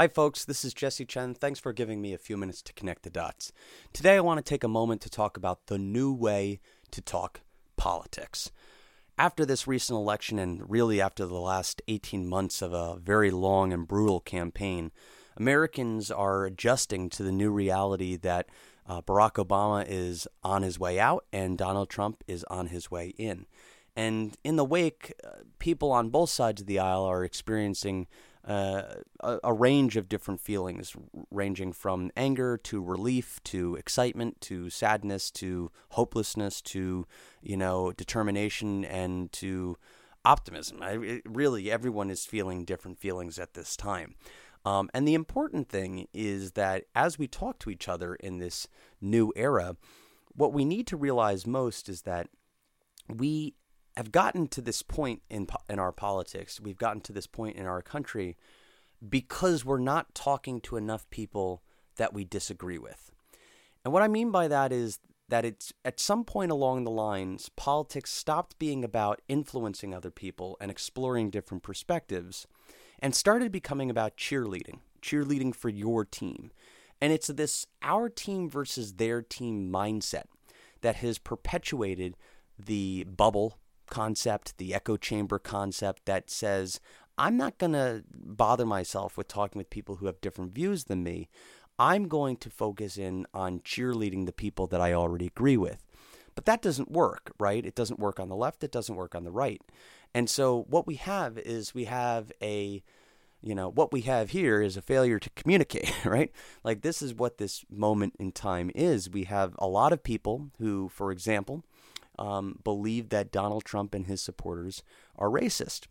Hi, folks. This is Jesse Chen. Thanks for giving me a few minutes to connect the dots. Today, I want to take a moment to talk about the new way to talk politics. After this recent election, and really after the last 18 months of a very long and brutal campaign, Americans are adjusting to the new reality that uh, Barack Obama is on his way out and Donald Trump is on his way in. And in the wake, uh, people on both sides of the aisle are experiencing uh, a, a, range of different feelings, ranging from anger to relief to excitement to sadness to hopelessness to you know determination and to optimism. I, it, really, everyone is feeling different feelings at this time. Um, and the important thing is that as we talk to each other in this new era, what we need to realize most is that we have gotten to this point in in our politics. We've gotten to this point in our country because we're not talking to enough people that we disagree with. And what I mean by that is that it's at some point along the lines politics stopped being about influencing other people and exploring different perspectives and started becoming about cheerleading, cheerleading for your team. And it's this our team versus their team mindset that has perpetuated the bubble concept, the echo chamber concept that says, I'm not going to bother myself with talking with people who have different views than me. I'm going to focus in on cheerleading the people that I already agree with. But that doesn't work, right? It doesn't work on the left, it doesn't work on the right. And so what we have is we have a you know what we have here is a failure to communicate right like this is what this moment in time is we have a lot of people who for example um, believe that Donald Trump and his supporters are racist.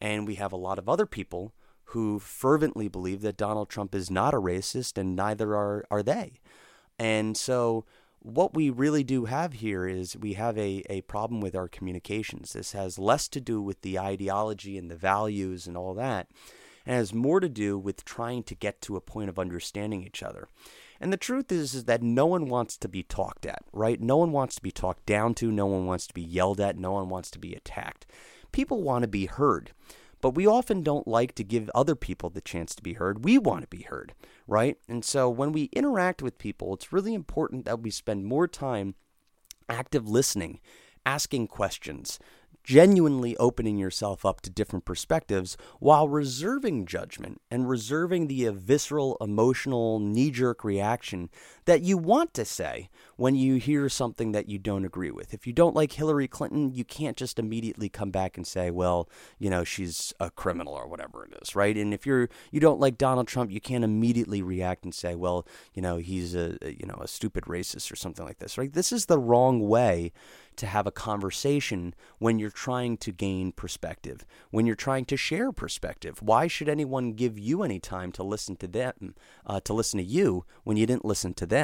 And we have a lot of other people who fervently believe that Donald Trump is not a racist, and neither are, are they. And so, what we really do have here is we have a, a problem with our communications. This has less to do with the ideology and the values and all that, and has more to do with trying to get to a point of understanding each other. And the truth is, is that no one wants to be talked at, right? No one wants to be talked down to. No one wants to be yelled at. No one wants to be attacked. People want to be heard. But we often don't like to give other people the chance to be heard. We want to be heard, right? And so when we interact with people, it's really important that we spend more time active listening, asking questions, genuinely opening yourself up to different perspectives while reserving judgment and reserving the visceral, emotional, knee jerk reaction that you want to say when you hear something that you don't agree with. If you don't like Hillary Clinton, you can't just immediately come back and say, well, you know, she's a criminal or whatever it is, right? And if you're you don't like Donald Trump, you can't immediately react and say, well, you know, he's a you know, a stupid racist or something like this, right? This is the wrong way to have a conversation when you're trying to gain perspective, when you're trying to share perspective. Why should anyone give you any time to listen to them, uh, to listen to you when you didn't listen to them,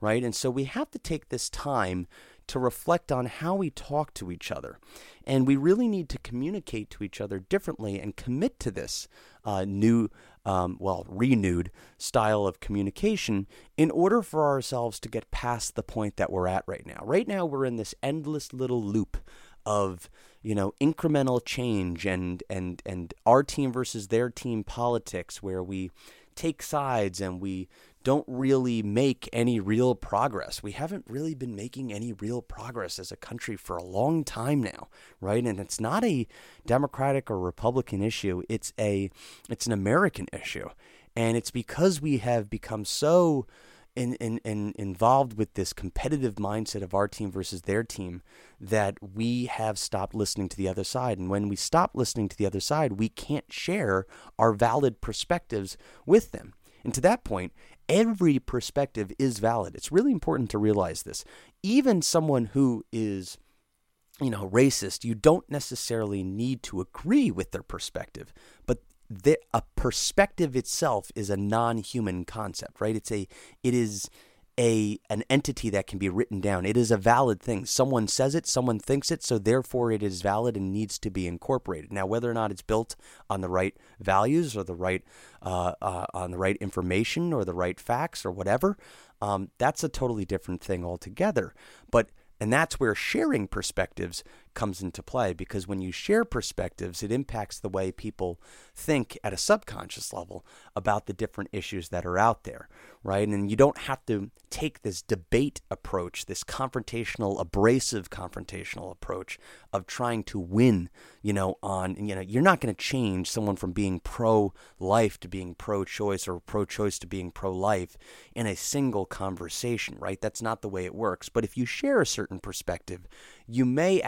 right? And so we have to take this time to reflect on how we talk to each other. And we really need to communicate to each other differently and commit to this uh, new, um, well, renewed style of communication in order for ourselves to get past the point that we're at right now. Right now, we're in this endless little loop of you know incremental change and and and our team versus their team politics where we take sides and we don't really make any real progress. We haven't really been making any real progress as a country for a long time now, right? And it's not a Democratic or Republican issue. It's a it's an American issue. And it's because we have become so in, in, in, involved with this competitive mindset of our team versus their team that we have stopped listening to the other side. And when we stop listening to the other side, we can't share our valid perspectives with them. And to that point, every perspective is valid. It's really important to realize this. Even someone who is you know, racist, you don't necessarily need to agree with their perspective, but the, a perspective itself is a non-human concept, right? It's a, it is a an entity that can be written down. It is a valid thing. Someone says it, someone thinks it, so therefore it is valid and needs to be incorporated. Now, whether or not it's built on the right values or the right uh, uh, on the right information or the right facts or whatever, um, that's a totally different thing altogether. But and that's where sharing perspectives comes into play because when you share perspectives, it impacts the way people think at a subconscious level about the different issues that are out there, right? And you don't have to take this debate approach, this confrontational, abrasive confrontational approach of trying to win, you know, on, you know, you're not going to change someone from being pro life to being pro choice or pro choice to being pro life in a single conversation, right? That's not the way it works. But if you share a certain perspective, you may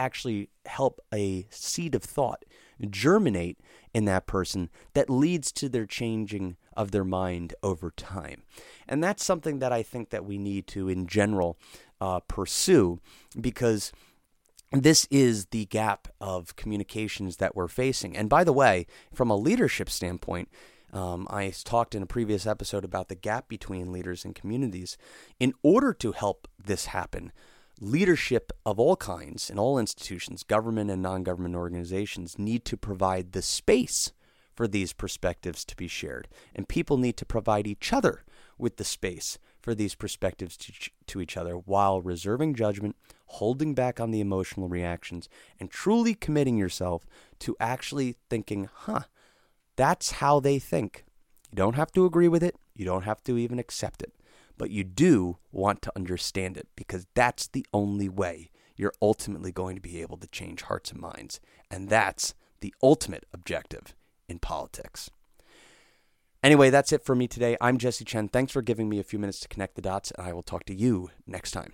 help a seed of thought germinate in that person that leads to their changing of their mind over time. And that's something that I think that we need to, in general, uh, pursue because this is the gap of communications that we're facing. And by the way, from a leadership standpoint, um, I talked in a previous episode about the gap between leaders and communities. In order to help this happen, leadership of all kinds in all institutions, government and non government organizations, need to provide the space for these perspectives to be shared. And people need to provide each other with the space for these perspectives to, to each other while reserving judgment, holding back on the emotional reactions, and truly committing yourself to actually thinking, huh, that's how they think. You don't have to agree with it, you don't have to even accept it but you do want to understand it because that's the only way you're ultimately going to be able to change hearts and minds. And that's the ultimate objective in politics. Anyway, that's it for me today. I'm Jesse Chen. Thanks for giving me a few minutes to connect the dots, and I will talk to you next time.